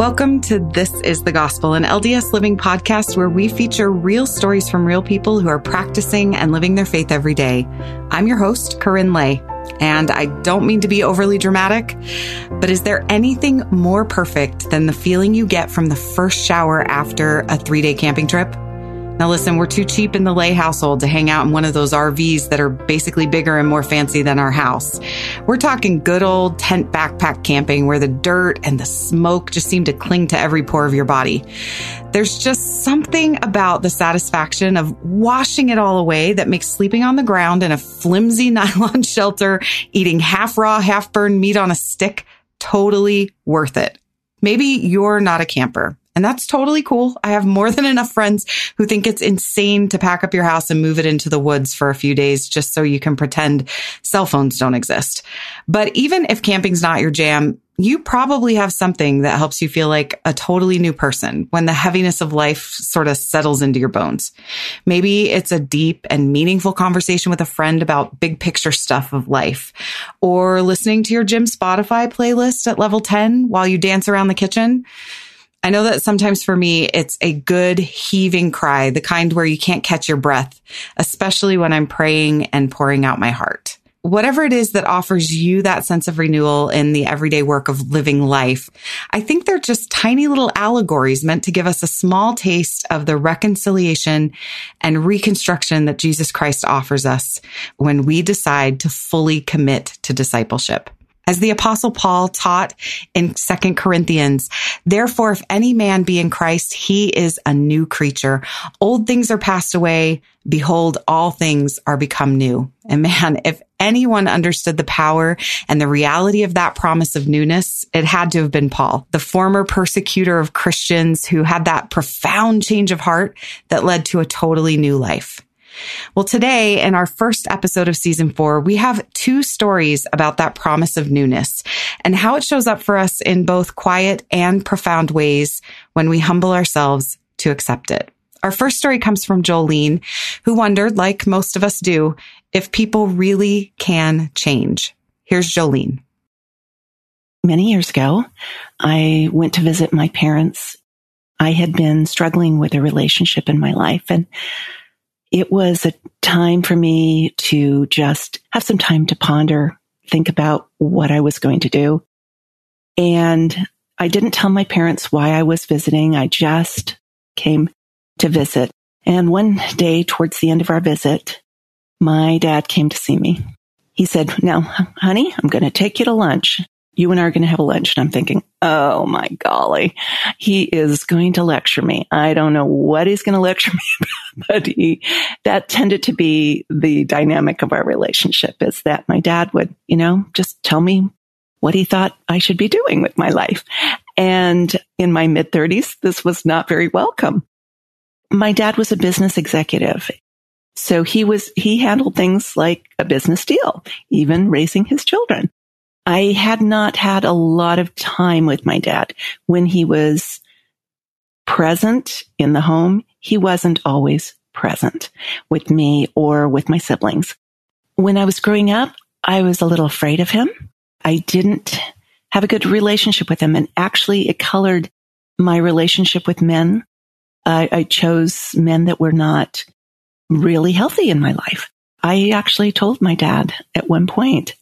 Welcome to This is the Gospel, an LDS Living podcast where we feature real stories from real people who are practicing and living their faith every day. I'm your host, KaRyn Lay, and I don't mean to be overly dramatic, but is there anything more perfect than the feeling you get from the first shower after a three day camping trip? Now, listen, we're too cheap in the Lay household to hang out in one of those RVs that are basically bigger and more fancy than our house. We're talking good old tent backpack camping where the dirt and the smoke just seem to cling to every pore of your body. There's just something about the satisfaction of washing it all away that makes sleeping on the ground in a flimsy nylon shelter, eating half raw, half burned meat on a stick totally worth it. Maybe you're not a camper and that's totally cool. I have more than enough friends who think it's insane to pack up your house and move it into the woods for a few days just so you can pretend cell phones don't exist. But even if camping's not your jam, you probably have something that helps you feel like a totally new person when the heaviness of life sort of settles into your bones. Maybe it's a deep and meaningful conversation with a friend about big picture stuff of life or listening to your gym Spotify playlist at level 10 while you dance around the kitchen. I know that sometimes for me, it's a good heaving cry, the kind where you can't catch your breath, especially when I'm praying and pouring out my heart. Whatever it is that offers you that sense of renewal in the everyday work of living life, I think they're just tiny little allegories meant to give us a small taste of the reconciliation and reconstruction that Jesus Christ offers us when we decide to fully commit to discipleship. As the apostle Paul taught in second Corinthians, therefore, if any man be in Christ, he is a new creature. Old things are passed away. Behold, all things are become new. And man, if anyone understood the power and the reality of that promise of newness, it had to have been Paul, the former persecutor of Christians who had that profound change of heart that led to a totally new life. Well, today in our first episode of season four, we have two stories about that promise of newness and how it shows up for us in both quiet and profound ways when we humble ourselves to accept it. Our first story comes from Jolene, who wondered, like most of us do, if people really can change. Here's Jolene. Many years ago, I went to visit my parents. I had been struggling with a relationship in my life and it was a time for me to just have some time to ponder, think about what I was going to do. And I didn't tell my parents why I was visiting. I just came to visit. And one day towards the end of our visit, my dad came to see me. He said, now, honey, I'm going to take you to lunch you and I are going to have a lunch. And I'm thinking, oh my golly, he is going to lecture me. I don't know what he's going to lecture me about, but he, that tended to be the dynamic of our relationship is that my dad would, you know, just tell me what he thought I should be doing with my life. And in my mid thirties, this was not very welcome. My dad was a business executive. So he was, he handled things like a business deal, even raising his children. I had not had a lot of time with my dad when he was present in the home. He wasn't always present with me or with my siblings. When I was growing up, I was a little afraid of him. I didn't have a good relationship with him and actually it colored my relationship with men. I, I chose men that were not really healthy in my life. I actually told my dad at one point,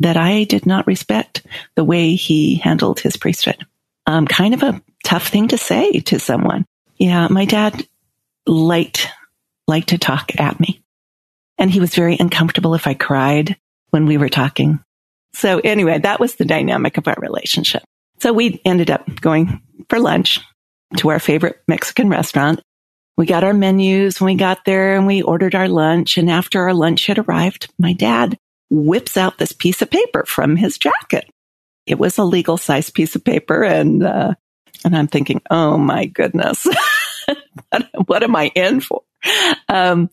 that I did not respect the way he handled his priesthood. Um, kind of a tough thing to say to someone. Yeah, my dad liked, liked to talk at me. And he was very uncomfortable if I cried when we were talking. So anyway, that was the dynamic of our relationship. So we ended up going for lunch to our favorite Mexican restaurant. We got our menus when we got there and we ordered our lunch. And after our lunch had arrived, my dad whips out this piece of paper from his jacket. It was a legal size piece of paper. And, uh, and I'm thinking, oh my goodness, what, what, am I in for? Um,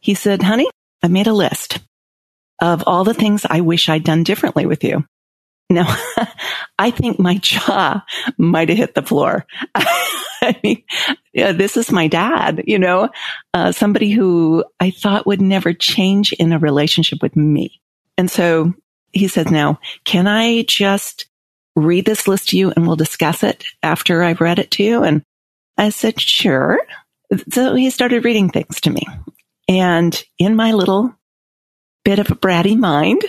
he said, honey, I made a list of all the things I wish I'd done differently with you. Now, I think my jaw might have hit the floor. I mean, this is my dad, you know, uh, somebody who I thought would never change in a relationship with me. And so he says, now, can I just read this list to you and we'll discuss it after I've read it to you? And I said, sure. So he started reading things to me. And in my little bit of a bratty mind,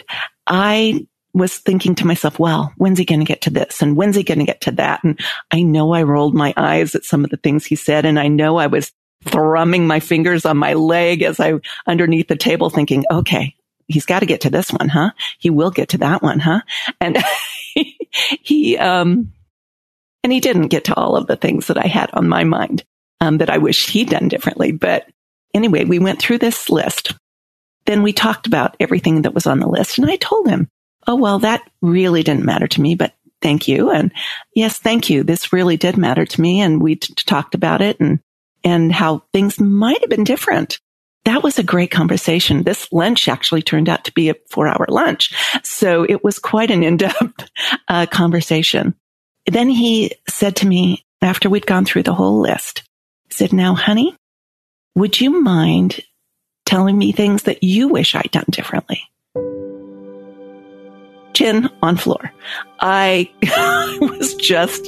I was thinking to myself, well, when's he going to get to this? And when's he going to get to that? And I know I rolled my eyes at some of the things he said. And I know I was thrumming my fingers on my leg as I underneath the table thinking, okay, he's got to get to this one, huh? He will get to that one, huh? And he, um, and he didn't get to all of the things that I had on my mind, um, that I wish he'd done differently. But anyway, we went through this list. Then we talked about everything that was on the list and I told him, Oh, well, that really didn't matter to me, but thank you. And yes, thank you. This really did matter to me. And we t- talked about it and, and how things might have been different. That was a great conversation. This lunch actually turned out to be a four hour lunch. So it was quite an in-depth uh, conversation. Then he said to me after we'd gone through the whole list, he said, now, honey, would you mind telling me things that you wish I'd done differently? Chin on floor. I was just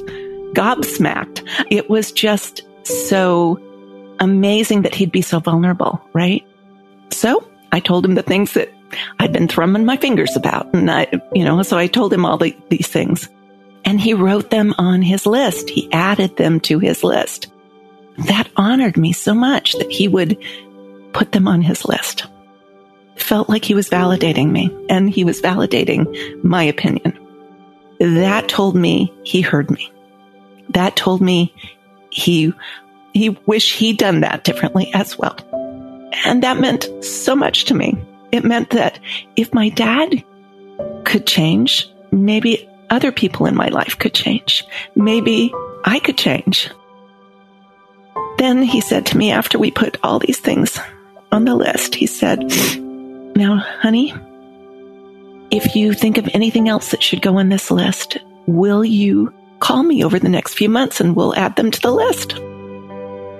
gobsmacked. It was just so amazing that he'd be so vulnerable, right? So I told him the things that I'd been thrumming my fingers about. And I, you know, so I told him all the, these things and he wrote them on his list. He added them to his list. That honored me so much that he would put them on his list. felt like he was validating me and he was validating my opinion. That told me he heard me. That told me he, he wished he'd done that differently as well. And that meant so much to me. It meant that if my dad could change, maybe other people in my life could change. Maybe I could change. Then he said to me after we put all these things on the list, he said, Now, honey, if you think of anything else that should go on this list, will you call me over the next few months and we'll add them to the list?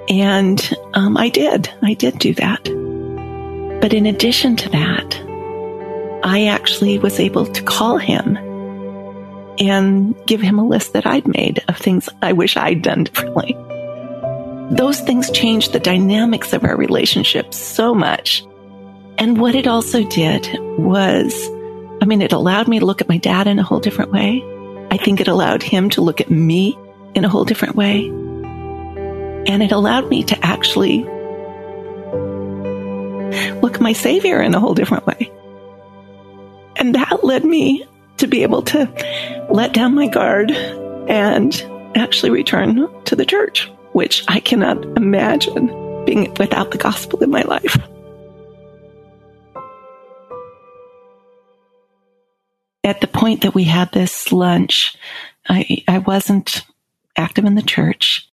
And um, I did. I did do that. But in addition to that, I actually was able to call him and give him a list that I'd made of things I wish I'd done differently. Those things changed the dynamics of our relationship so much. And what it also did was, I mean, it allowed me to look at my dad in a whole different way. I think it allowed him to look at me in a whole different way. And it allowed me to actually look my savior in a whole different way. And that led me to be able to let down my guard and actually return to the church, which I cannot imagine being without the gospel in my life. At the point that we had this lunch, I, I wasn't active in the church.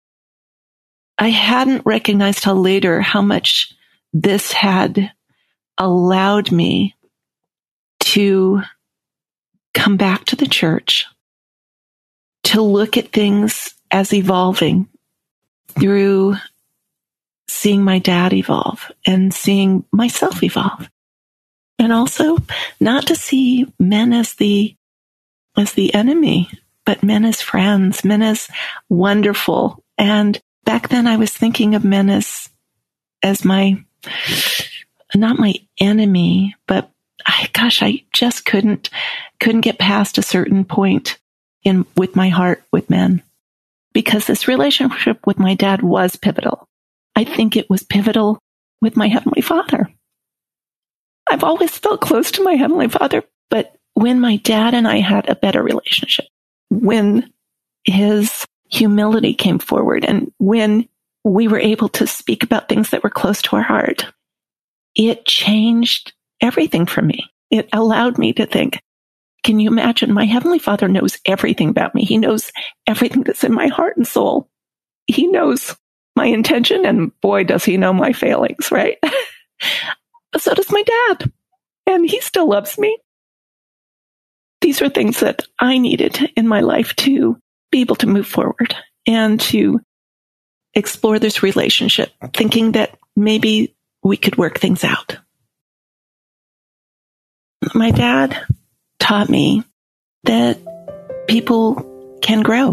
I hadn't recognized till later how much this had allowed me to come back to the church to look at things as evolving through seeing my dad evolve and seeing myself evolve. And also not to see men as the, as the enemy, but men as friends, men as wonderful. And back then I was thinking of men as, as my, not my enemy, but I, gosh, I just couldn't, couldn't get past a certain point in, with my heart with men because this relationship with my dad was pivotal. I think it was pivotal with my Heavenly Father. I've always felt close to my Heavenly Father, but when my dad and I had a better relationship, when his humility came forward and when we were able to speak about things that were close to our heart, it changed everything for me. It allowed me to think, can you imagine? My Heavenly Father knows everything about me. He knows everything that's in my heart and soul. He knows my intention, and boy, does he know my failings, right? so does my dad. And he still loves me. These are things that I needed in my life to be able to move forward and to explore this relationship, thinking that maybe we could work things out my dad taught me that people can grow,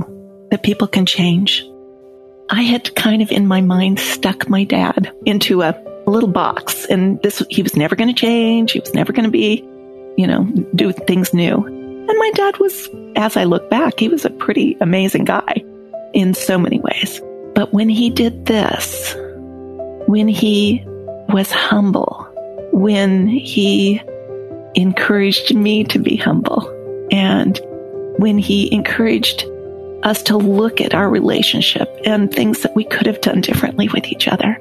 that people can change. I had kind of in my mind stuck my dad into a little box and this, he was never going to change. He was never going to be, you know, do things new. And my dad was, as I look back, he was a pretty amazing guy in so many ways. But when he did this, when he was humble, when he encouraged me to be humble, and when he encouraged us to look at our relationship and things that we could have done differently with each other.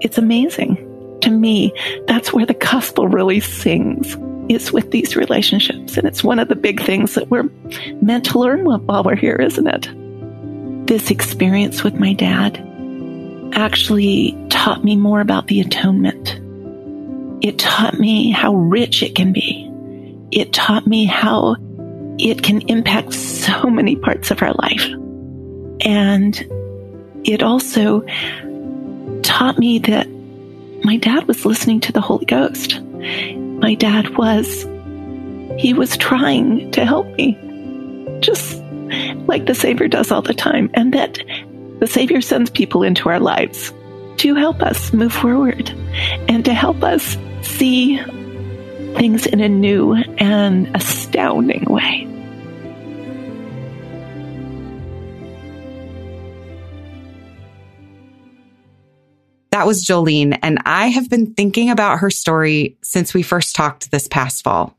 It's amazing. To me, that's where the gospel really sings is with these relationships. And it's one of the big things that we're meant to learn while we're here, isn't it? This experience with my dad actually taught me more about the atonement. It taught me how rich it can be. It taught me how it can impact so many parts of our life. And it also taught me that my dad was listening to the Holy Ghost. My dad was, he was trying to help me, just like the Savior does all the time. And that the Savior sends people into our lives to help us move forward and to help us see things in a new and astounding way. That was Jolene, and I have been thinking about her story since we first talked this past fall.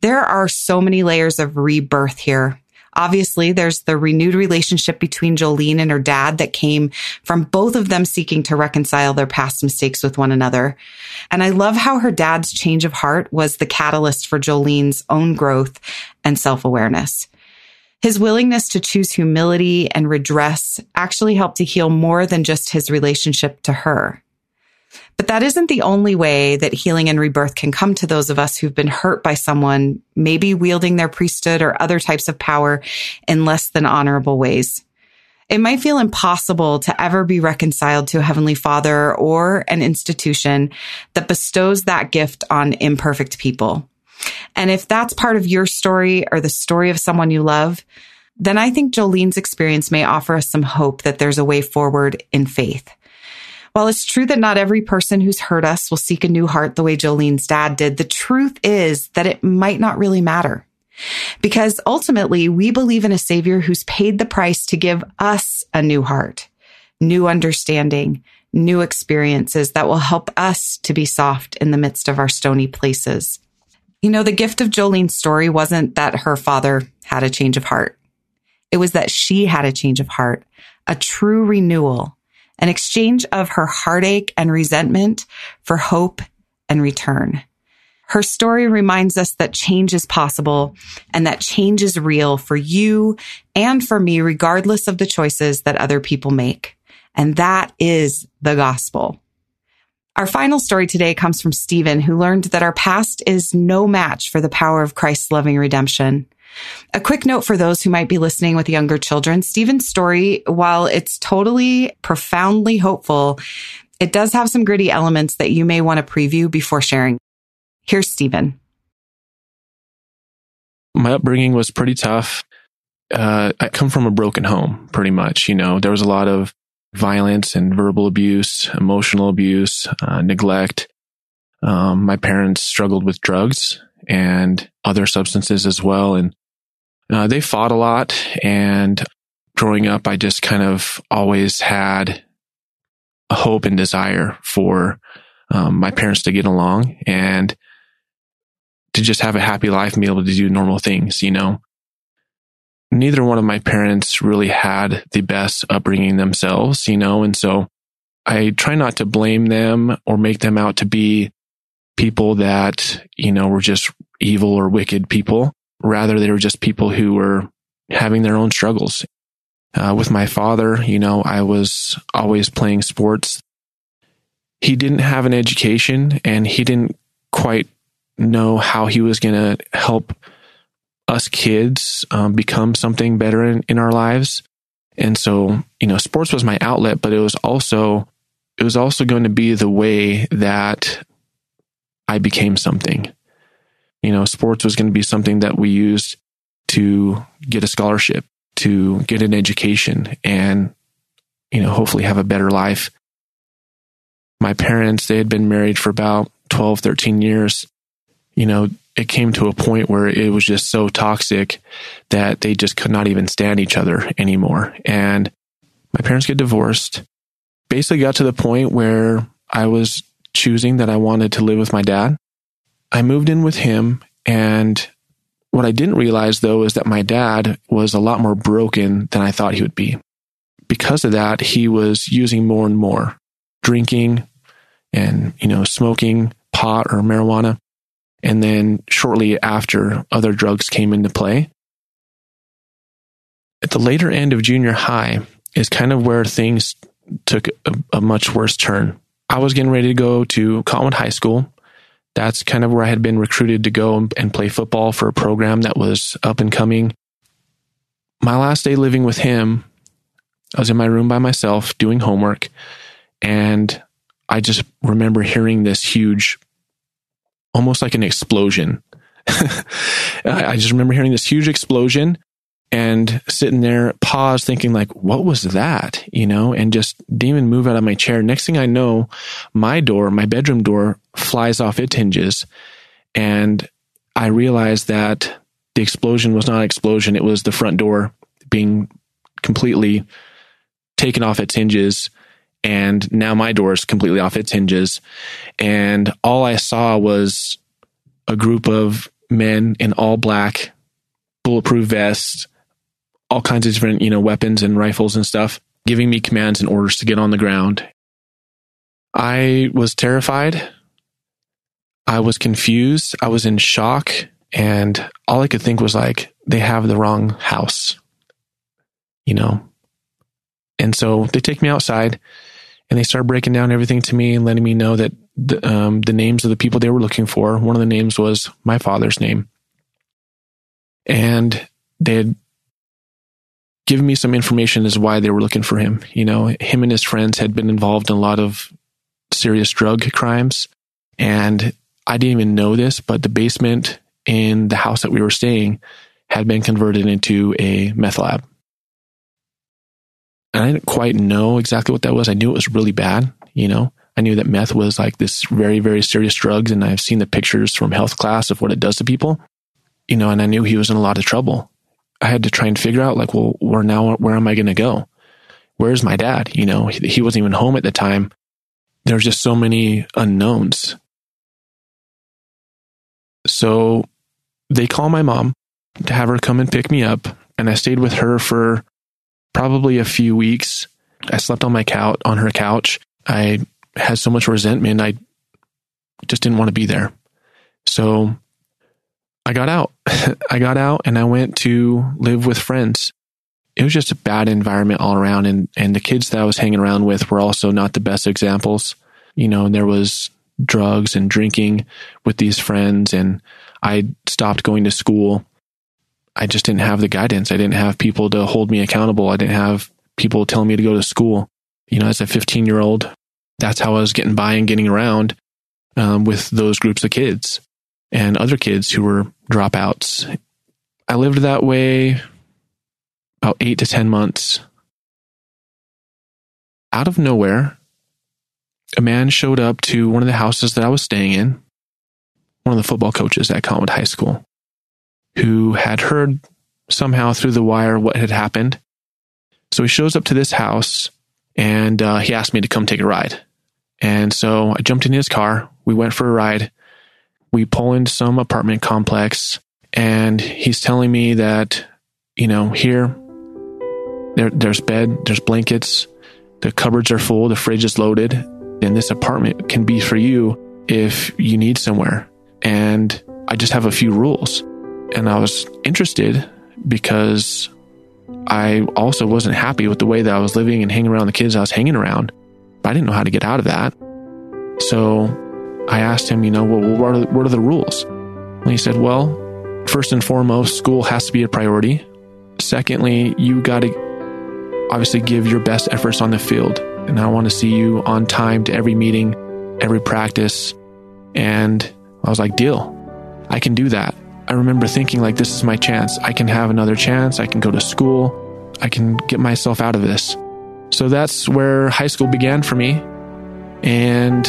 There are so many layers of rebirth here. Obviously, there's the renewed relationship between Jolene and her dad that came from both of them seeking to reconcile their past mistakes with one another. And I love how her dad's change of heart was the catalyst for Jolene's own growth and self awareness. His willingness to choose humility and redress actually helped to heal more than just his relationship to her. But that isn't the only way that healing and rebirth can come to those of us who've been hurt by someone, maybe wielding their priesthood or other types of power in less than honorable ways. It might feel impossible to ever be reconciled to a heavenly father or an institution that bestows that gift on imperfect people. And if that's part of your story or the story of someone you love, then I think Jolene's experience may offer us some hope that there's a way forward in faith. While it's true that not every person who's hurt us will seek a new heart the way Jolene's dad did, the truth is that it might not really matter. Because ultimately, we believe in a savior who's paid the price to give us a new heart, new understanding, new experiences that will help us to be soft in the midst of our stony places. You know, the gift of Jolene's story wasn't that her father had a change of heart. It was that she had a change of heart, a true renewal, an exchange of her heartache and resentment for hope and return. Her story reminds us that change is possible and that change is real for you and for me, regardless of the choices that other people make. And that is the gospel. Our final story today comes from Stephen, who learned that our past is no match for the power of Christ's loving redemption. A quick note for those who might be listening with younger children. Stephen's story, while it's totally profoundly hopeful, it does have some gritty elements that you may want to preview before sharing. Here's Stephen. My upbringing was pretty tough. Uh, I come from a broken home, pretty much. You know, there was a lot of violence and verbal abuse, emotional abuse, uh, neglect. Um, my parents struggled with drugs and other substances as well. And uh, they fought a lot. And growing up, I just kind of always had a hope and desire for um, my parents to get along and to just have a happy life and be able to do normal things, you know. Neither one of my parents really had the best upbringing themselves, you know, and so I try not to blame them or make them out to be people that, you know, were just evil or wicked people. Rather, they were just people who were having their own struggles. Uh, with my father, you know, I was always playing sports. He didn't have an education and he didn't quite know how he was going to help us kids um, become something better in, in our lives. And so, you know, sports was my outlet, but it was also, it was also going to be the way that I became something. You know, sports was going to be something that we used to get a scholarship, to get an education and, you know, hopefully have a better life. My parents, they had been married for about 12, 13 years. You know, it came to a point where it was just so toxic that they just could not even stand each other anymore. And my parents get divorced. Basically got to the point where I was choosing that I wanted to live with my dad. I moved in with him and what I didn't realize though is that my dad was a lot more broken than I thought he would be. Because of that, he was using more and more drinking and, you know, smoking pot or marijuana. And then shortly after, other drugs came into play. At the later end of junior high is kind of where things took a, a much worse turn. I was getting ready to go to Cottonwood High School that's kind of where I had been recruited to go and play football for a program that was up and coming. My last day living with him, I was in my room by myself doing homework, and I just remember hearing this huge, almost like an explosion. I just remember hearing this huge explosion and sitting there, pause, thinking like, what was that? You know, and just didn't move out of my chair. Next thing I know, my door, my bedroom door flies off its hinges. And I realized that the explosion was not an explosion. It was the front door being completely taken off its hinges. And now my door is completely off its hinges. And all I saw was a group of men in all black, bulletproof vests, all kinds of different, you know, weapons and rifles and stuff, giving me commands and orders to get on the ground. I was terrified. I was confused. I was in shock. And all I could think was like, they have the wrong house, you know? And so they take me outside and they started breaking down everything to me and letting me know that the, um, the names of the people they were looking for. One of the names was my father's name. And they had given me some information as why they were looking for him. You know, him and his friends had been involved in a lot of serious drug crimes. And I didn't even know this, but the basement in the house that we were staying had been converted into a meth lab. And I didn't quite know exactly what that was. I knew it was really bad, you know. I knew that meth was like this very, very serious drugs, and I've seen the pictures from health class of what it does to people, you know, and I knew he was in a lot of trouble. I had to try and figure out like, well, where now, where am I going to go? Where's my dad? You know, he, he wasn't even home at the time. There's just so many unknowns. So they call my mom to have her come and pick me up. And I stayed with her for probably a few weeks. I slept on my couch, on her couch. I had so much resentment. I just didn't want to be there. So I got out. I got out and I went to live with friends. It was just a bad environment all around. And, and the kids that I was hanging around with were also not the best examples. You know, and there was drugs and drinking with these friends. And I stopped going to school. I just didn't have the guidance. I didn't have people to hold me accountable. I didn't have people telling me to go to school. You know, as a 15 year old, that's how I was getting by and getting around um, with those groups of kids and other kids who were dropouts. I lived that way about eight to 10 months. Out of nowhere, a man showed up to one of the houses that I was staying in, one of the football coaches at Cottonwood High School, who had heard somehow through the wire what had happened. So he shows up to this house and uh, he asked me to come take a ride. And so I jumped in his car. We went for a ride we pull into some apartment complex and he's telling me that, you know, here, there, there's bed, there's blankets, the cupboards are full, the fridge is loaded, and this apartment can be for you if you need somewhere. And I just have a few rules. And I was interested because I also wasn't happy with the way that I was living and hanging around the kids I was hanging around. But I didn't know how to get out of that. So I asked him, you know, well, what are, what are the rules? And he said, well, first and foremost, school has to be a priority. Secondly, you got to obviously give your best efforts on the field. And I want to see you on time to every meeting, every practice. And I was like, deal. I can do that. I remember thinking, like, this is my chance. I can have another chance. I can go to school. I can get myself out of this. So that's where high school began for me. And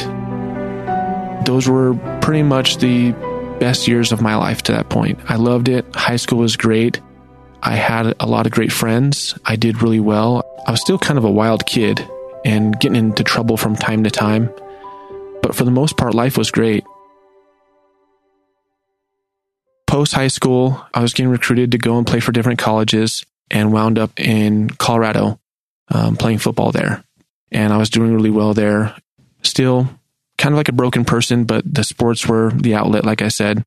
those were pretty much the best years of my life to that point. I loved it. High school was great. I had a lot of great friends. I did really well. I was still kind of a wild kid and getting into trouble from time to time. But for the most part, life was great. Post high school, I was getting recruited to go and play for different colleges and wound up in Colorado um, playing football there. And I was doing really well there. Still kind of like a broken person, but the sports were the outlet, like I said.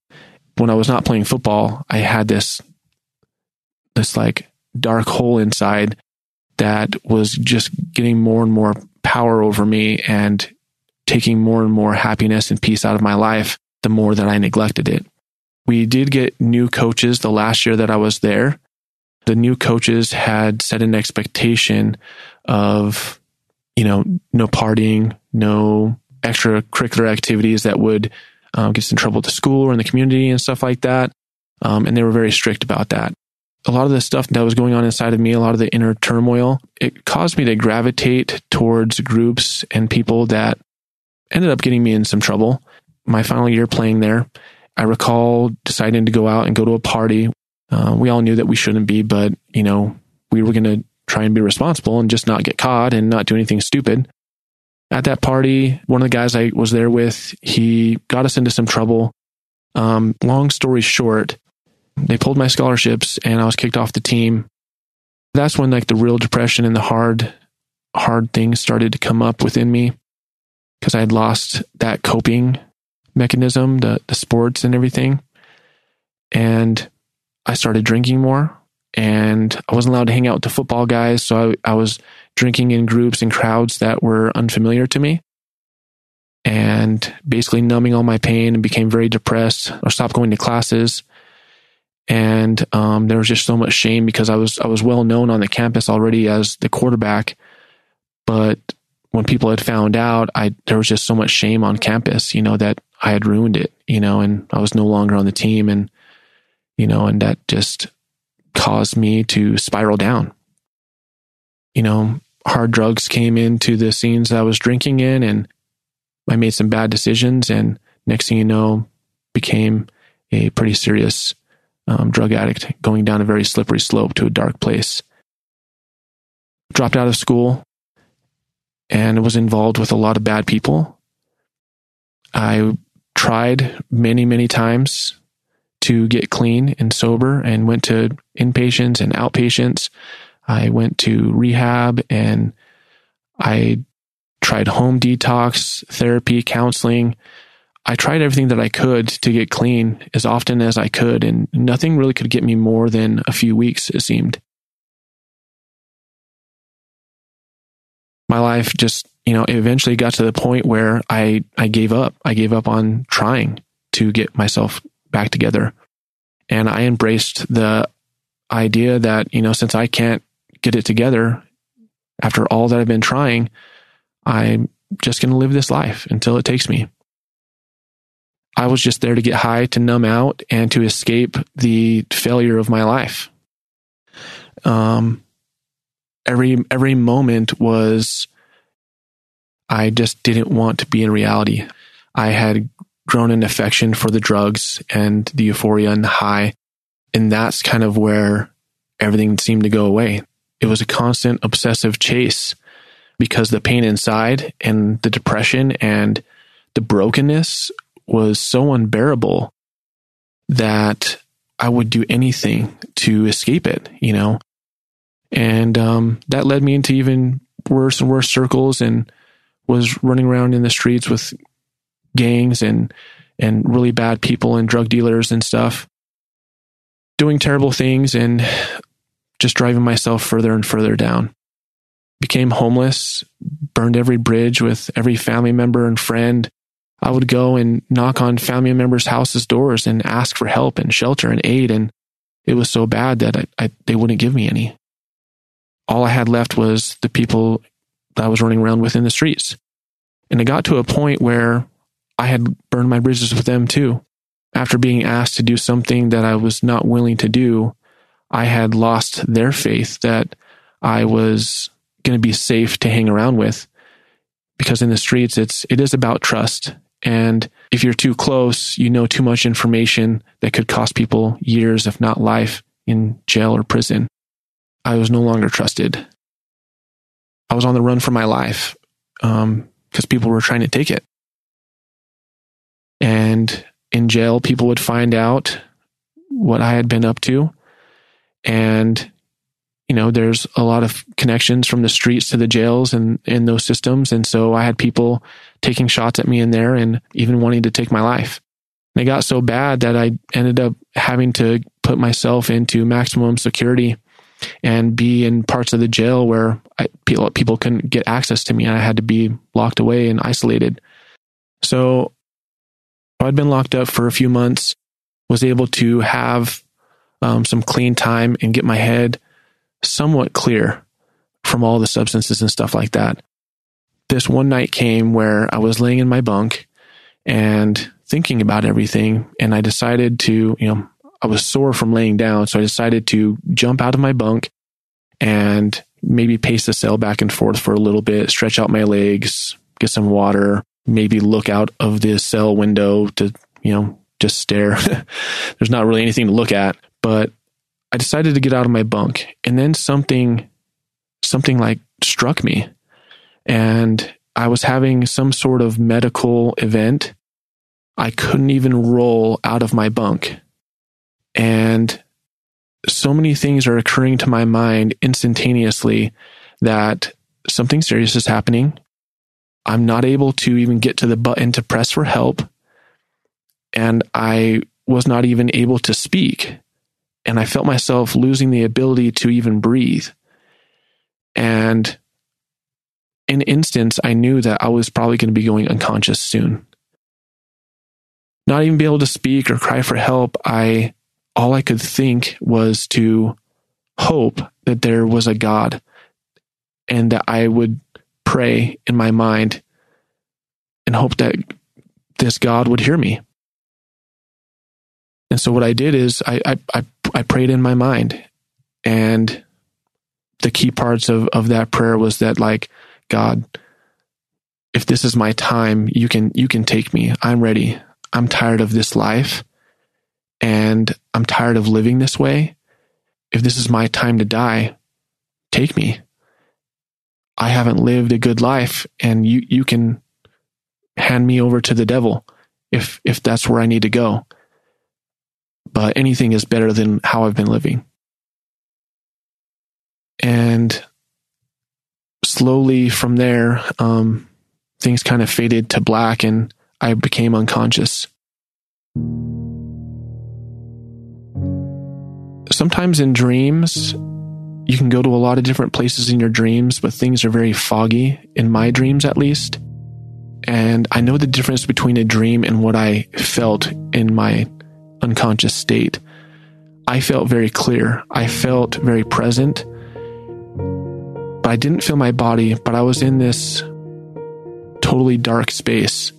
When I was not playing football, I had this, this like dark hole inside that was just getting more and more power over me and taking more and more happiness and peace out of my life the more that I neglected it. We did get new coaches the last year that I was there. The new coaches had set an expectation of, you know, no partying, no extracurricular activities that would um, get us in trouble at the school or in the community and stuff like that. Um, and they were very strict about that. A lot of the stuff that was going on inside of me, a lot of the inner turmoil, it caused me to gravitate towards groups and people that ended up getting me in some trouble. My final year playing there, I recall deciding to go out and go to a party. Uh, we all knew that we shouldn't be, but you know, we were going to try and be responsible and just not get caught and not do anything stupid at that party, one of the guys I was there with, he got us into some trouble. Um, long story short, they pulled my scholarships and I was kicked off the team. That's when like the real depression and the hard, hard things started to come up within me because I had lost that coping mechanism, the, the sports and everything. And I started drinking more and I wasn't allowed to hang out with the football guys. So I, I was drinking in groups and crowds that were unfamiliar to me and basically numbing all my pain and became very depressed or stopped going to classes. And um, there was just so much shame because I was I was well known on the campus already as the quarterback, but when people had found out, I there was just so much shame on campus, you know, that I had ruined it, you know, and I was no longer on the team, and you know, and that just caused me to spiral down. You know, hard drugs came into the scenes I was drinking in and I made some bad decisions and next thing you know became a pretty serious um, drug addict going down a very slippery slope to a dark place. Dropped out of school and was involved with a lot of bad people. I tried many, many times to get clean and sober and went to inpatients and outpatients I went to rehab and I tried home detox, therapy, counseling. I tried everything that I could to get clean as often as I could, and nothing really could get me more than a few weeks, it seemed. My life just, you know, eventually got to the point where I, I gave up. I gave up on trying to get myself back together. And I embraced the idea that, you know, since I can't get it together after all that I've been trying, I'm just going to live this life until it takes me. I was just there to get high, to numb out, and to escape the failure of my life. Um, every every moment was I just didn't want to be in reality. I had grown an affection for the drugs and the euphoria and the high, and that's kind of where everything seemed to go away it was a constant obsessive chase because the pain inside and the depression and the brokenness was so unbearable that I would do anything to escape it, you know? And um, that led me into even worse and worse circles and was running around in the streets with gangs and and really bad people and drug dealers and stuff doing terrible things and just driving myself further and further down. Became homeless, burned every bridge with every family member and friend. I would go and knock on family members' houses' doors and ask for help and shelter and aid. And it was so bad that I, I, they wouldn't give me any. All I had left was the people that I was running around with in the streets. And it got to a point where I had burned my bridges with them too. after being asked to do something that I was not willing to do, I had lost their faith that I was going to be safe to hang around with. Because in the streets, it's, it is about trust. And if you're too close, you know too much information that could cost people years, if not life, in jail or prison. I was no longer trusted. I was on the run for my life because um, people were trying to take it. And in jail, people would find out what I had been up to. And, you know, there's a lot of connections from the streets to the jails and in those systems. And so I had people taking shots at me in there and even wanting to take my life. And it got so bad that I ended up having to put myself into maximum security and be in parts of the jail where I, people, people couldn't get access to me. And I had to be locked away and isolated. So I'd been locked up for a few months, was able to have um, some clean time and get my head somewhat clear from all the substances and stuff like that. This one night came where I was laying in my bunk and thinking about everything. And I decided to, you know, I was sore from laying down. So I decided to jump out of my bunk and maybe pace the cell back and forth for a little bit, stretch out my legs, get some water, maybe look out of the cell window to, you know, just stare. There's not really anything to look at, but I decided to get out of my bunk and then something, something like struck me and I was having some sort of medical event. I couldn't even roll out of my bunk. And so many things are occurring to my mind instantaneously that something serious is happening. I'm not able to even get to the button to press for help. And I was not even able to speak. And I felt myself losing the ability to even breathe. And in an instance, I knew that I was probably going to be going unconscious soon. Not even be able to speak or cry for help. I, all I could think was to hope that there was a God and that I would pray in my mind and hope that this God would hear me. And so what I did is I, I, I, I prayed in my mind. And the key parts of, of that prayer was that like, God, if this is my time, you can, you can take me. I'm ready. I'm tired of this life and I'm tired of living this way. If this is my time to die, take me. I haven't lived a good life and you, you can hand me over to the devil if, if that's where I need to go. But anything is better than how I've been living. And slowly from there, um, things kind of faded to black and I became unconscious. Sometimes in dreams, you can go to a lot of different places in your dreams, but things are very foggy, in my dreams at least. And I know the difference between a dream and what I felt in my unconscious state. I felt very clear. I felt very present. But I didn't feel my body, but I was in this totally dark space.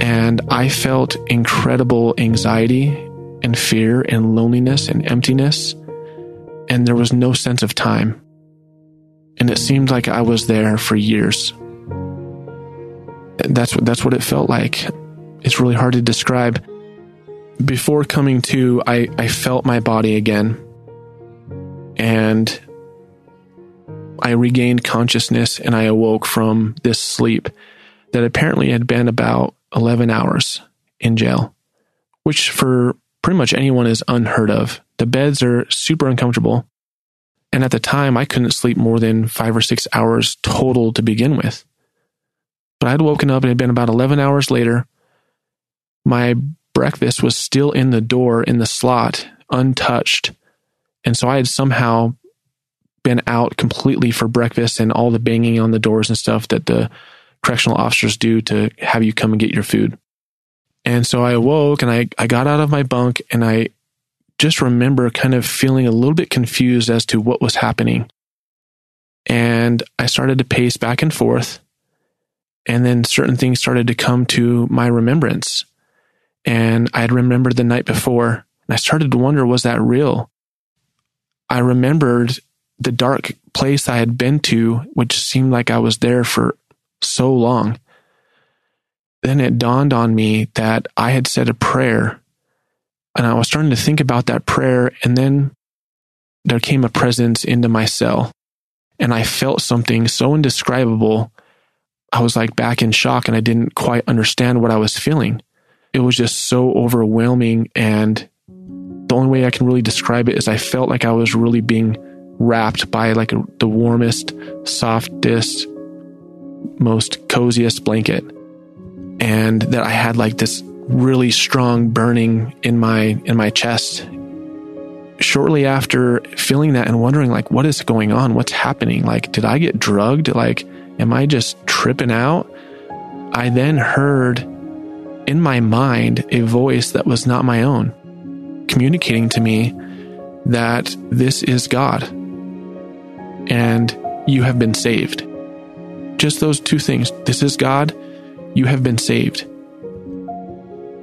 And I felt incredible anxiety and fear and loneliness and emptiness and there was no sense of time. And it seemed like I was there for years. That's what that's what it felt like. It's really hard to describe. Before coming to, I, I felt my body again. And I regained consciousness and I awoke from this sleep that apparently had been about 11 hours in jail, which for pretty much anyone is unheard of. The beds are super uncomfortable. And at the time, I couldn't sleep more than five or six hours total to begin with. But I had woken up and it had been about 11 hours later. My breakfast was still in the door in the slot, untouched. And so I had somehow been out completely for breakfast and all the banging on the doors and stuff that the correctional officers do to have you come and get your food. And so I awoke and I, I got out of my bunk and I just remember kind of feeling a little bit confused as to what was happening. And I started to pace back and forth. And then certain things started to come to my remembrance. And I had remembered the night before, and I started to wonder, was that real? I remembered the dark place I had been to, which seemed like I was there for so long. Then it dawned on me that I had said a prayer, and I was starting to think about that prayer, and then there came a presence into my cell, and I felt something so indescribable. I was like back in shock, and I didn't quite understand what I was feeling. It was just so overwhelming, and the only way I can really describe it is I felt like I was really being wrapped by like the warmest, softest, most coziest blanket. And that I had like this really strong burning in my in my chest. Shortly after feeling that and wondering like what is going on? What's happening? Like did I get drugged? Like am I just tripping out? I then heard in my mind a voice that was not my own communicating to me that this is God and you have been saved. Just those two things. This is God, you have been saved.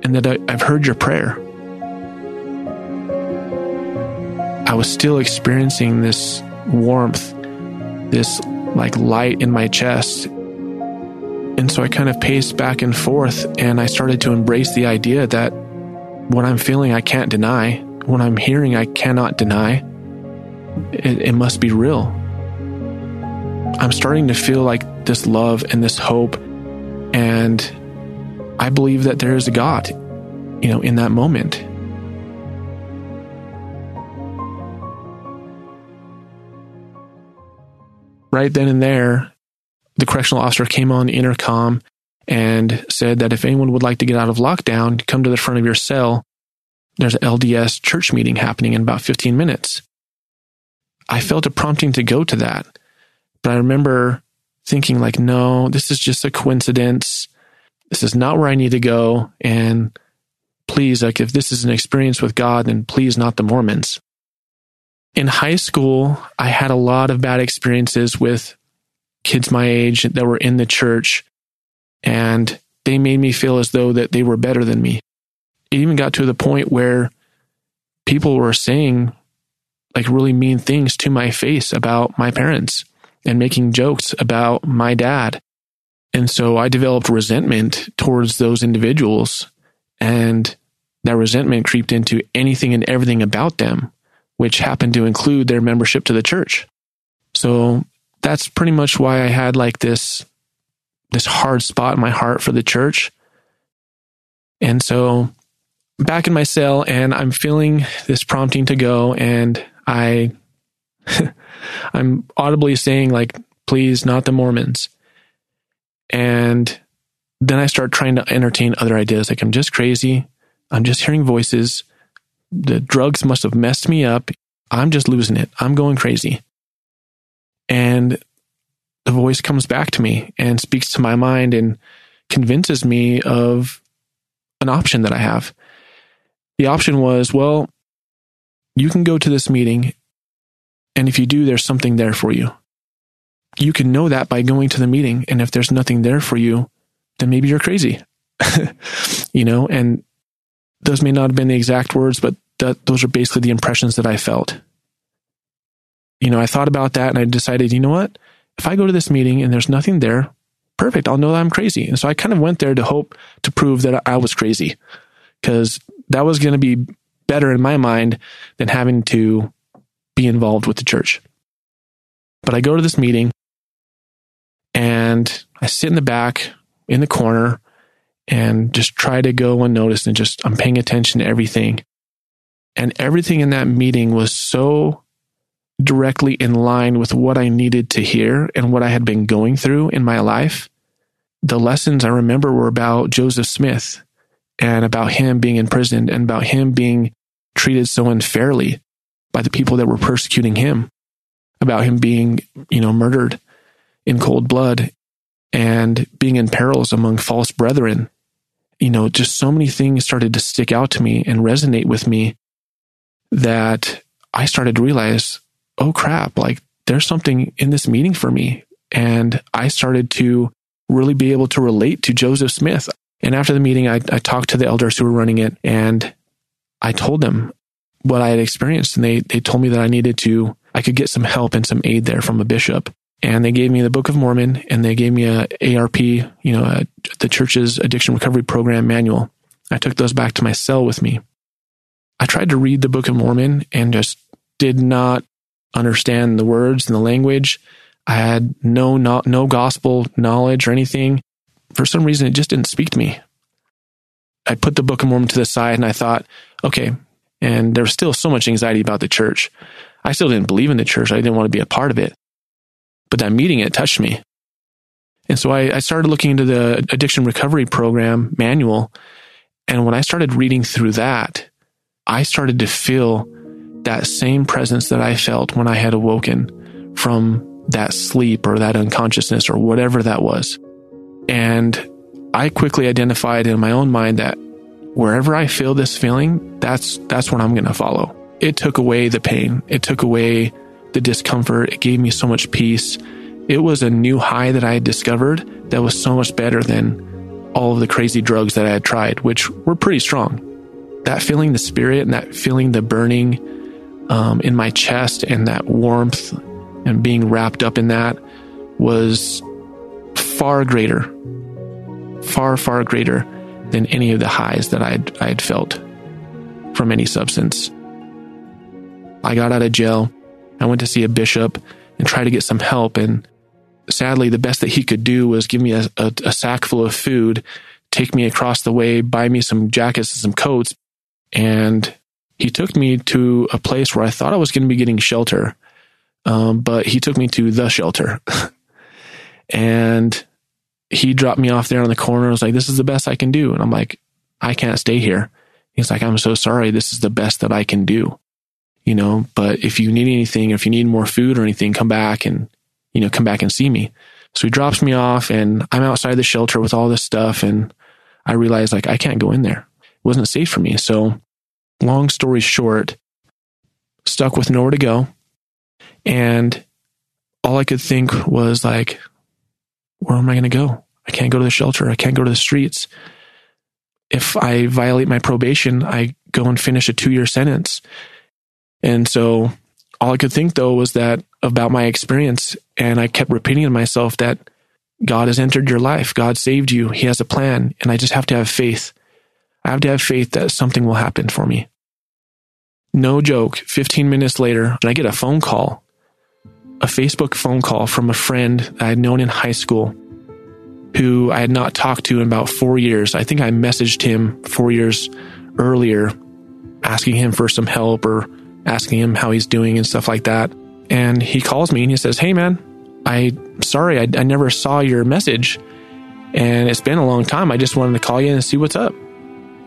And that I, I've heard your prayer. I was still experiencing this warmth, this like light in my chest. And so I kind of paced back and forth and I started to embrace the idea that what I'm feeling, I can't deny. What I'm hearing, I cannot deny. It, it must be real. I'm starting to feel like this love and this hope. And I believe that there is a God, you know, in that moment. Right then and there, the correctional officer came on the intercom and said that if anyone would like to get out of lockdown, come to the front of your cell. There's an LDS church meeting happening in about 15 minutes. I felt a prompting to go to that. But I remember thinking like, no, this is just a coincidence. This is not where I need to go. And please, like, if this is an experience with God, then please not the Mormons. In high school, I had a lot of bad experiences with kids my age that were in the church and they made me feel as though that they were better than me. It even got to the point where people were saying like really mean things to my face about my parents and making jokes about my dad. And so I developed resentment towards those individuals and that resentment creeped into anything and everything about them, which happened to include their membership to the church. So that's pretty much why I had like this this hard spot in my heart for the church. And so back in my cell and I'm feeling this prompting to go and I I'm audibly saying like please not the Mormons. And then I start trying to entertain other ideas like I'm just crazy. I'm just hearing voices. The drugs must have messed me up. I'm just losing it. I'm going crazy. And the voice comes back to me and speaks to my mind and convinces me of an option that I have. The option was, well, you can go to this meeting, and if you do, there's something there for you. You can know that by going to the meeting, and if there's nothing there for you, then maybe you're crazy. you know, and those may not have been the exact words, but that, those are basically the impressions that I felt. You know, I thought about that and I decided, you know what? if I go to this meeting and there's nothing there, perfect. I'll know that I'm crazy. And so I kind of went there to hope to prove that I was crazy because that was going to be better in my mind than having to be involved with the church. But I go to this meeting and I sit in the back in the corner and just try to go unnoticed and just I'm paying attention to everything. And everything in that meeting was so directly in line with what I needed to hear and what I had been going through in my life. The lessons I remember were about Joseph Smith and about him being imprisoned and about him being treated so unfairly by the people that were persecuting him, about him being, you know, murdered in cold blood and being in perils among false brethren. You know, just so many things started to stick out to me and resonate with me that I started to realize oh crap, like there's something in this meeting for me. And I started to really be able to relate to Joseph Smith. And after the meeting, I, I talked to the elders who were running it and I told them what I had experienced. And they, they told me that I needed to, I could get some help and some aid there from a bishop. And they gave me the Book of Mormon and they gave me a ARP, you know, a, the church's addiction recovery program manual. I took those back to my cell with me. I tried to read the Book of Mormon and just did not understand the words and the language. I had no, no, no gospel knowledge or anything. For some reason, it just didn't speak to me. I put the Book of Mormon to the side and I thought, okay. And there was still so much anxiety about the church. I still didn't believe in the church. I didn't want to be a part of it. But that meeting, it touched me. And so I, I started looking into the addiction recovery program manual. And when I started reading through that, I started to feel that same presence that I felt when I had awoken from that sleep or that unconsciousness or whatever that was. And I quickly identified in my own mind that wherever I feel this feeling, that's that's what I'm going to follow. It took away the pain. It took away the discomfort. It gave me so much peace. It was a new high that I had discovered that was so much better than all of the crazy drugs that I had tried, which were pretty strong. That feeling the spirit and that feeling the burning um, in my chest and that warmth and being wrapped up in that was far greater, far, far greater than any of the highs that I had, I had felt from any substance. I got out of jail. I went to see a bishop and try to get some help. And sadly, the best that he could do was give me a, a, a sack full of food, take me across the way, buy me some jackets and some coats. And he took me to a place where I thought I was going to be getting shelter. Um, but he took me to the shelter. and he dropped me off there on the corner. I was like, this is the best I can do. And I'm like, I can't stay here. He's like, I'm so sorry. This is the best that I can do you know, but if you need anything, if you need more food or anything, come back and, you know, come back and see me. So he drops me off and I'm outside the shelter with all this stuff. And I realized like, I can't go in there. It wasn't safe for me. So long story short, stuck with nowhere to go. And all I could think was like, where am I going to go? I can't go to the shelter. I can't go to the streets. If I violate my probation, I go and finish a two year sentence. And so all I could think though was that about my experience. And I kept repeating to myself that God has entered your life. God saved you. He has a plan. And I just have to have faith. I have to have faith that something will happen for me. No joke. 15 minutes later, I get a phone call, a Facebook phone call from a friend I had known in high school who I had not talked to in about four years. I think I messaged him four years earlier asking him for some help or asking him how he's doing and stuff like that. And he calls me and he says, Hey man, I sorry, I, I never saw your message and it's been a long time. I just wanted to call you and see what's up.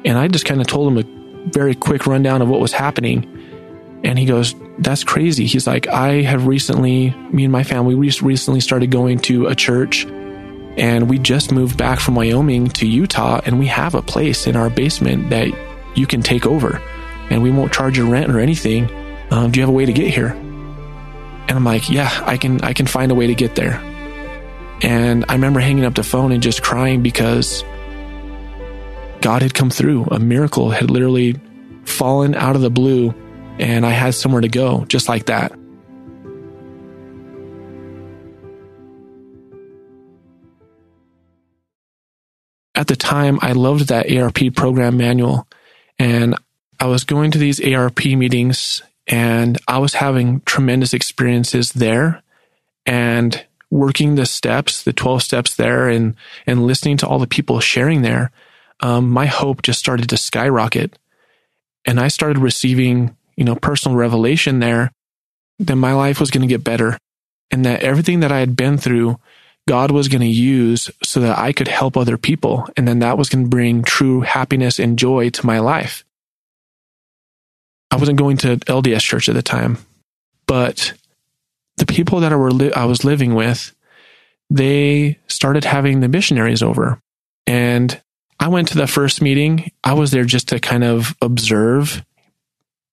And I just kind of told him a very quick rundown of what was happening. And he goes, That's crazy. He's like, I have recently, me and my family, we recently started going to a church and we just moved back from Wyoming to Utah and we have a place in our basement that you can take over and we won't charge you rent or anything. Um, do you have a way to get here? And I'm like, yeah, I can, I can find a way to get there. And I remember hanging up the phone and just crying because God had come through. A miracle had literally fallen out of the blue and I had somewhere to go just like that. At the time, I loved that ARP program manual and I was going to these ARP meetings and I was having tremendous experiences there and working the steps, the 12 steps there and, and listening to all the people sharing there. Um, my hope just started to skyrocket and I started receiving, you know, personal revelation there that my life was going to get better and that everything that I had been through, God was going to use so that I could help other people. And then that was going to bring true happiness and joy to my life. I wasn't going to LDS church at the time, but the people that I, were li- I was living with, they started having the missionaries over. And I went to the first meeting. I was there just to kind of observe.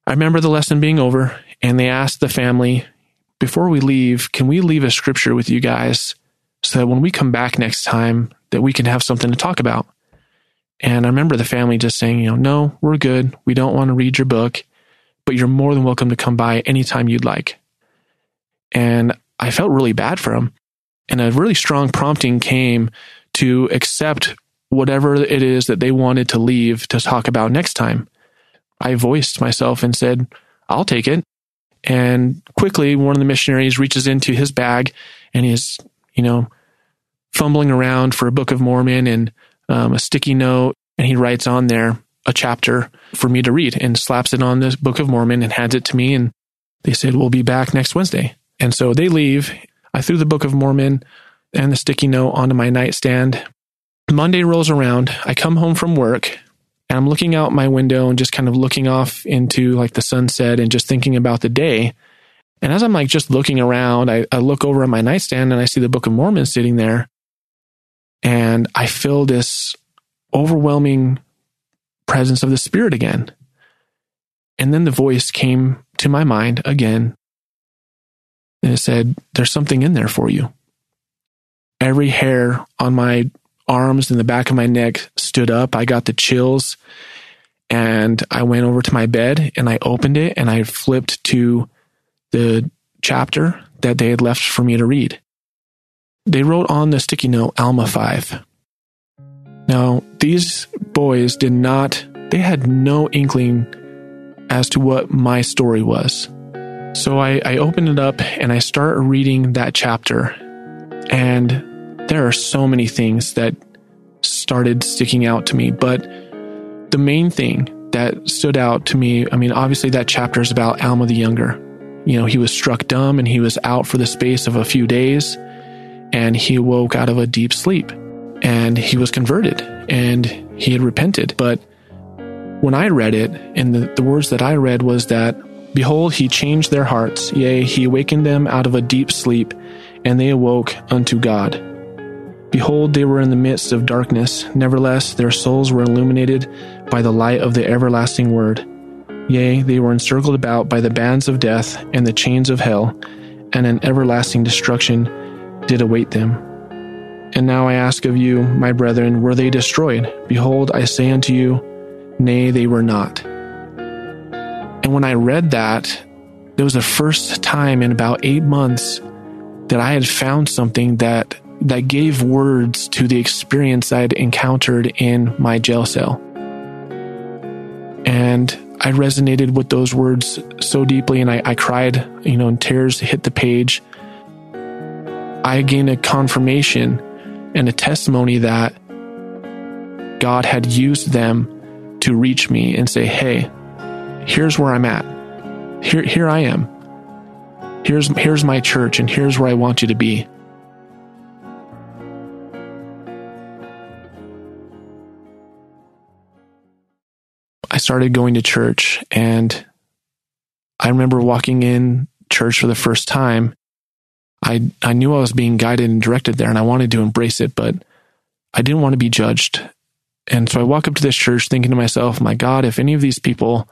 I remember the lesson being over, and they asked the family, before we leave, can we leave a scripture with you guys so that when we come back next time that we can have something to talk about? And I remember the family just saying, you know, no, we're good. We don't want to read your book, but you're more than welcome to come by anytime you'd like. And I felt really bad for him. And a really strong prompting came to accept whatever it is that they wanted to leave to talk about next time. I voiced myself and said, I'll take it. And quickly, one of the missionaries reaches into his bag and he's, you know, fumbling around for a Book of Mormon and um, a sticky note. And he writes on there a chapter for me to read and slaps it on the Book of Mormon and hands it to me. And they said, We'll be back next Wednesday. And so they leave. I threw the Book of Mormon and the sticky note onto my nightstand. Monday rolls around. I come home from work and I'm looking out my window and just kind of looking off into like the sunset and just thinking about the day. And as I'm like just looking around, I, I look over at my nightstand and I see the Book of Mormon sitting there. And I feel this overwhelming presence of the Spirit again. And then the voice came to my mind again. And it said, There's something in there for you. Every hair on my arms and the back of my neck stood up. I got the chills and I went over to my bed and I opened it and I flipped to the chapter that they had left for me to read. They wrote on the sticky note Alma 5. Now, these boys did not, they had no inkling as to what my story was. So I, I open it up and I start reading that chapter. And there are so many things that started sticking out to me, but the main thing that stood out to me, I mean, obviously that chapter is about Alma the Younger. You know, he was struck dumb and he was out for the space of a few days and he woke out of a deep sleep and he was converted and he had repented. But when I read it, and the, the words that I read was that, Behold, he changed their hearts, yea, he awakened them out of a deep sleep, and they awoke unto God. Behold, they were in the midst of darkness, nevertheless their souls were illuminated by the light of the everlasting word. Yea, they were encircled about by the bands of death and the chains of hell, and an everlasting destruction did await them. And now I ask of you, my brethren, were they destroyed? Behold, I say unto you, Nay, they were not. And when I read that, it was the first time in about eight months that I had found something that that gave words to the experience I'd encountered in my jail cell. And I resonated with those words so deeply and I, I cried, you know, and tears hit the page. I gained a confirmation and a testimony that God had used them to reach me and say, Hey, here's where I'm at. Here, here I am. Here's, here's my church and here's where I want you to be. Started going to church and I remember walking in church for the first time. I, I knew I was being guided and directed there and I wanted to embrace it, but I didn't want to be judged. And so I walk up to this church thinking to myself, my God, if any of these people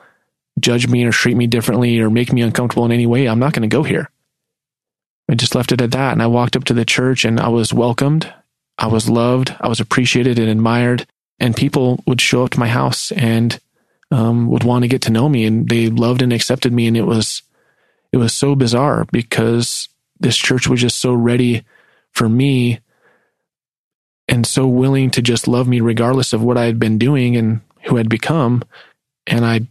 judge me or treat me differently or make me uncomfortable in any way, I'm not going to go here. I just left it at that. And I walked up to the church and I was welcomed. I was loved. I was appreciated and admired. And people would show up to my house and um, would want to get to know me and they loved and accepted me. And it was, it was so bizarre because this church was just so ready for me and so willing to just love me regardless of what I had been doing and who I'd become. And I,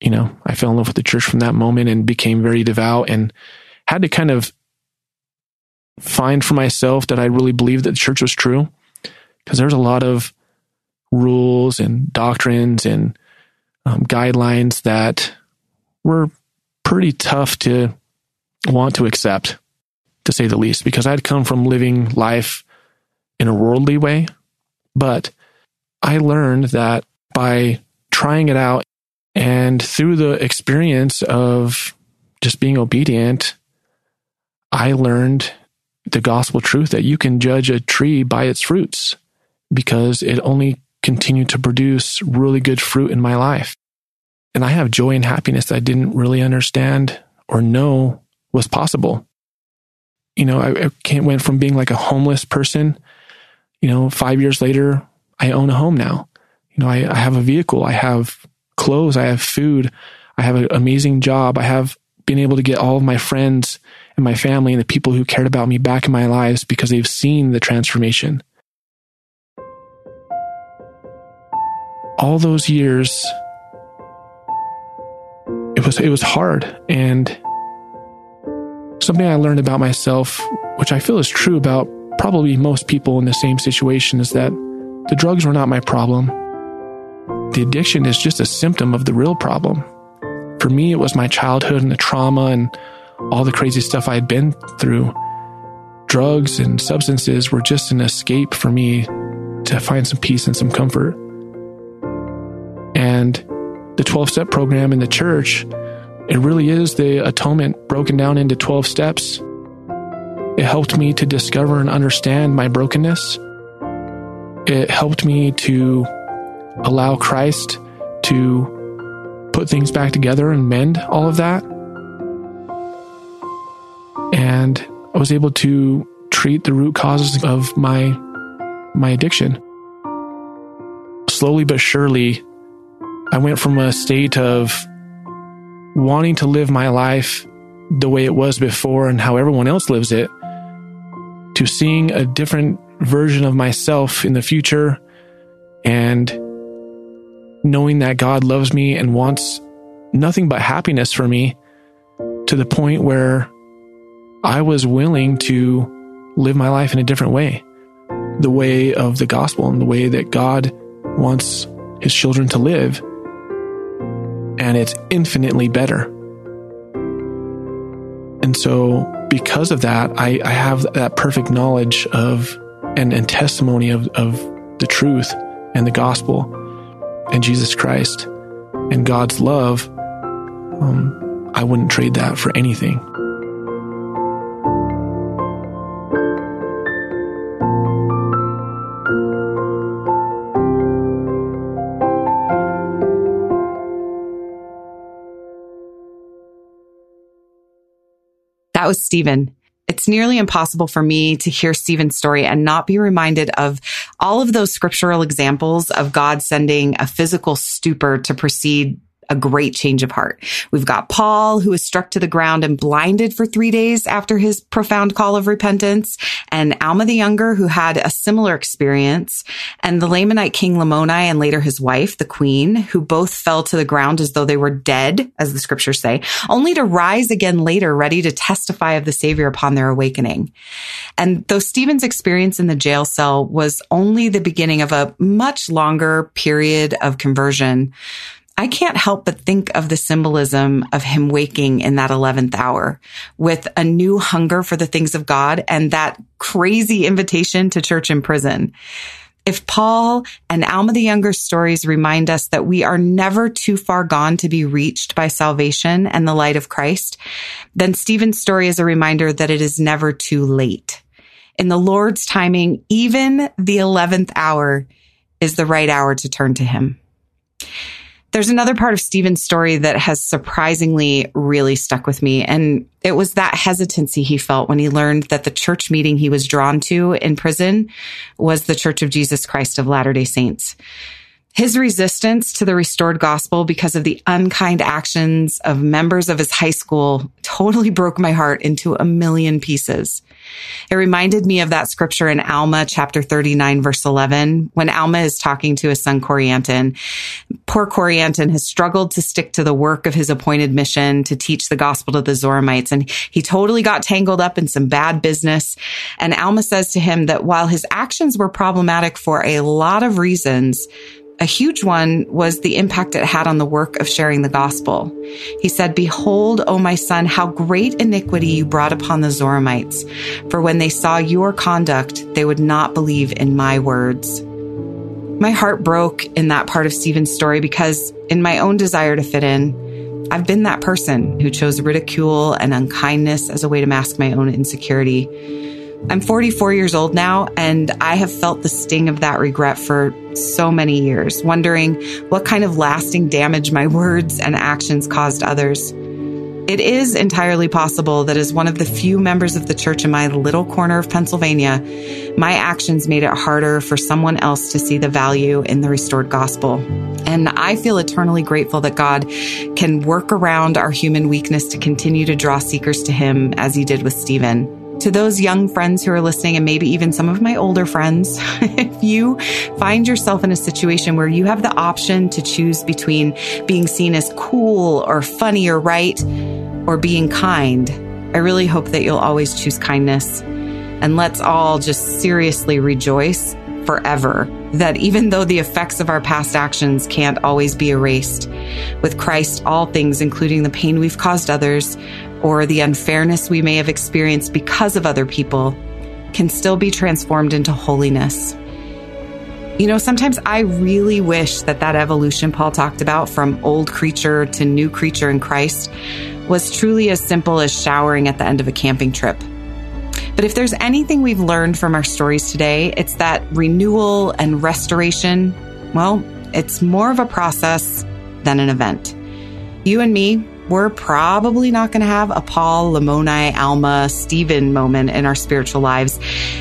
you know, I fell in love with the church from that moment and became very devout and had to kind of find for myself that I really believed that the church was true because there's a lot of rules and doctrines and um, guidelines that were pretty tough to want to accept, to say the least, because I'd come from living life in a worldly way. But I learned that by trying it out and through the experience of just being obedient, I learned the gospel truth that you can judge a tree by its fruits because it only continued to produce really good fruit in my life. And I have joy and happiness that I didn't really understand or know was possible. You know, I, I went from being like a homeless person, you know, five years later, I own a home now. You know, I, I have a vehicle, I have clothes, I have food, I have an amazing job, I have been able to get all of my friends and my family and the people who cared about me back in my lives because they've seen the transformation. All those years, was it was hard and something I learned about myself, which I feel is true about probably most people in the same situation, is that the drugs were not my problem. The addiction is just a symptom of the real problem. For me, it was my childhood and the trauma and all the crazy stuff I had been through. Drugs and substances were just an escape for me to find some peace and some comfort. And the 12 step program in the church, it really is the atonement broken down into 12 steps. It helped me to discover and understand my brokenness. It helped me to allow Christ to put things back together and mend all of that. And I was able to treat the root causes of my my addiction. Slowly but surely, I went from a state of wanting to live my life the way it was before and how everyone else lives it to seeing a different version of myself in the future and knowing that God loves me and wants nothing but happiness for me to the point where I was willing to live my life in a different way, the way of the gospel and the way that God wants his children to live. And it's infinitely better. And so, because of that, I, I have that perfect knowledge of and, and testimony of, of the truth and the gospel and Jesus Christ and God's love. Um, I wouldn't trade that for anything. Was Stephen. It's nearly impossible for me to hear Stephen's story and not be reminded of all of those scriptural examples of God sending a physical stupor to precede a great change of heart. We've got Paul, who was struck to the ground and blinded for three days after his profound call of repentance, and Alma the Younger, who had a similar experience, and the Lamanite king Lamoni and later his wife, the queen, who both fell to the ground as though they were dead, as the scriptures say, only to rise again later, ready to testify of the Savior upon their awakening. And though Stephen's experience in the jail cell was only the beginning of a much longer period of conversion, I can't help but think of the symbolism of him waking in that 11th hour with a new hunger for the things of God and that crazy invitation to church in prison. If Paul and Alma the Younger stories remind us that we are never too far gone to be reached by salvation and the light of Christ, then Stephen's story is a reminder that it is never too late. In the Lord's timing, even the 11th hour is the right hour to turn to him. There's another part of Stephen's story that has surprisingly really stuck with me. And it was that hesitancy he felt when he learned that the church meeting he was drawn to in prison was the Church of Jesus Christ of Latter day Saints. His resistance to the restored gospel because of the unkind actions of members of his high school totally broke my heart into a million pieces. It reminded me of that scripture in Alma chapter 39 verse 11 when Alma is talking to his son Corianton. Poor Corianton has struggled to stick to the work of his appointed mission to teach the gospel to the Zoramites and he totally got tangled up in some bad business. And Alma says to him that while his actions were problematic for a lot of reasons, a huge one was the impact it had on the work of sharing the gospel. He said, Behold, O my son, how great iniquity you brought upon the Zoramites. For when they saw your conduct, they would not believe in my words. My heart broke in that part of Stephen's story because in my own desire to fit in, I've been that person who chose ridicule and unkindness as a way to mask my own insecurity. I'm 44 years old now, and I have felt the sting of that regret for so many years, wondering what kind of lasting damage my words and actions caused others. It is entirely possible that as one of the few members of the church in my little corner of Pennsylvania, my actions made it harder for someone else to see the value in the restored gospel. And I feel eternally grateful that God can work around our human weakness to continue to draw seekers to Him as He did with Stephen to those young friends who are listening, and maybe even some of my older friends, if you find yourself in a situation where you have the option to choose between being seen as cool or funny or right or being kind, I really hope that you'll always choose kindness. And let's all just seriously rejoice forever that even though the effects of our past actions can't always be erased, with Christ, all things, including the pain we've caused others, or the unfairness we may have experienced because of other people can still be transformed into holiness. You know, sometimes I really wish that that evolution Paul talked about from old creature to new creature in Christ was truly as simple as showering at the end of a camping trip. But if there's anything we've learned from our stories today, it's that renewal and restoration, well, it's more of a process than an event. You and me, we're probably not going to have a Paul, Lamoni, Alma, Stephen moment in our spiritual lives.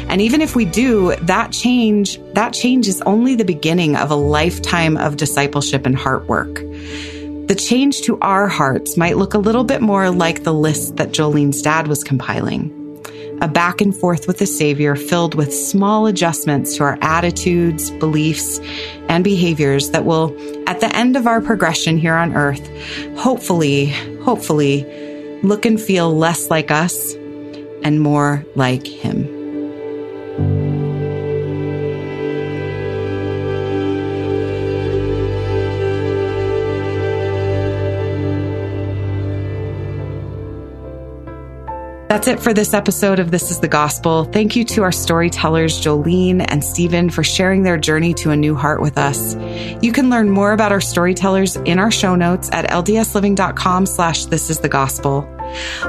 And even if we do, that change, that change is only the beginning of a lifetime of discipleship and heart work. The change to our hearts might look a little bit more like the list that Jolene's dad was compiling a back and forth with the Savior filled with small adjustments to our attitudes, beliefs, and behaviors that will, at the end of our progression here on earth, hopefully, hopefully, look and feel less like us and more like Him. That's it for this episode of This is the Gospel. Thank you to our storytellers, Jolene and Stephen, for sharing their journey to a new heart with us. You can learn more about our storytellers in our show notes at ldsliving.com slash this is the gospel.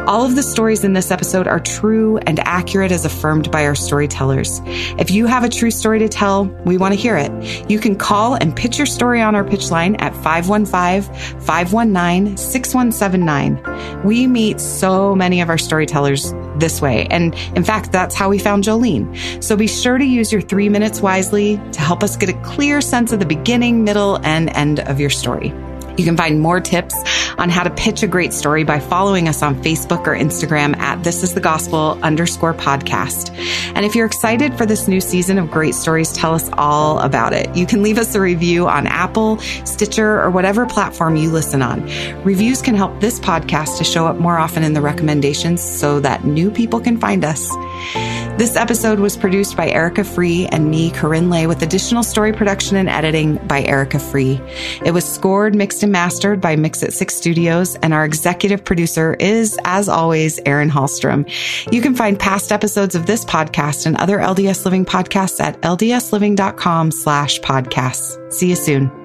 All of the stories in this episode are true and accurate as affirmed by our storytellers. If you have a true story to tell, we want to hear it. You can call and pitch your story on our pitch line at 515-519-6179. We meet so many of our storytellers this way. And in fact, that's how we found Jolene. So be sure to use your three minutes wisely to help us get a clear sense of the beginning, middle, and end of your story. You can find more tips on how to pitch a great story by following us on Facebook or Instagram at This is the Gospel underscore podcast. And if you're excited for this new season of great stories, tell us all about it. You can leave us a review on Apple, Stitcher, or whatever platform you listen on. Reviews can help this podcast to show up more often in the recommendations so that new people can find us. This episode was produced by Erica Free and me, KaRyn Lay, with additional story production and editing by Erica Free. It was scored, mixed, and mastered by Mix It Six Studios, and our executive producer is, as always, Erin Hallstrom. You can find past episodes of this podcast and other LDS Living podcasts at ldsliving.com slash podcasts. See you soon.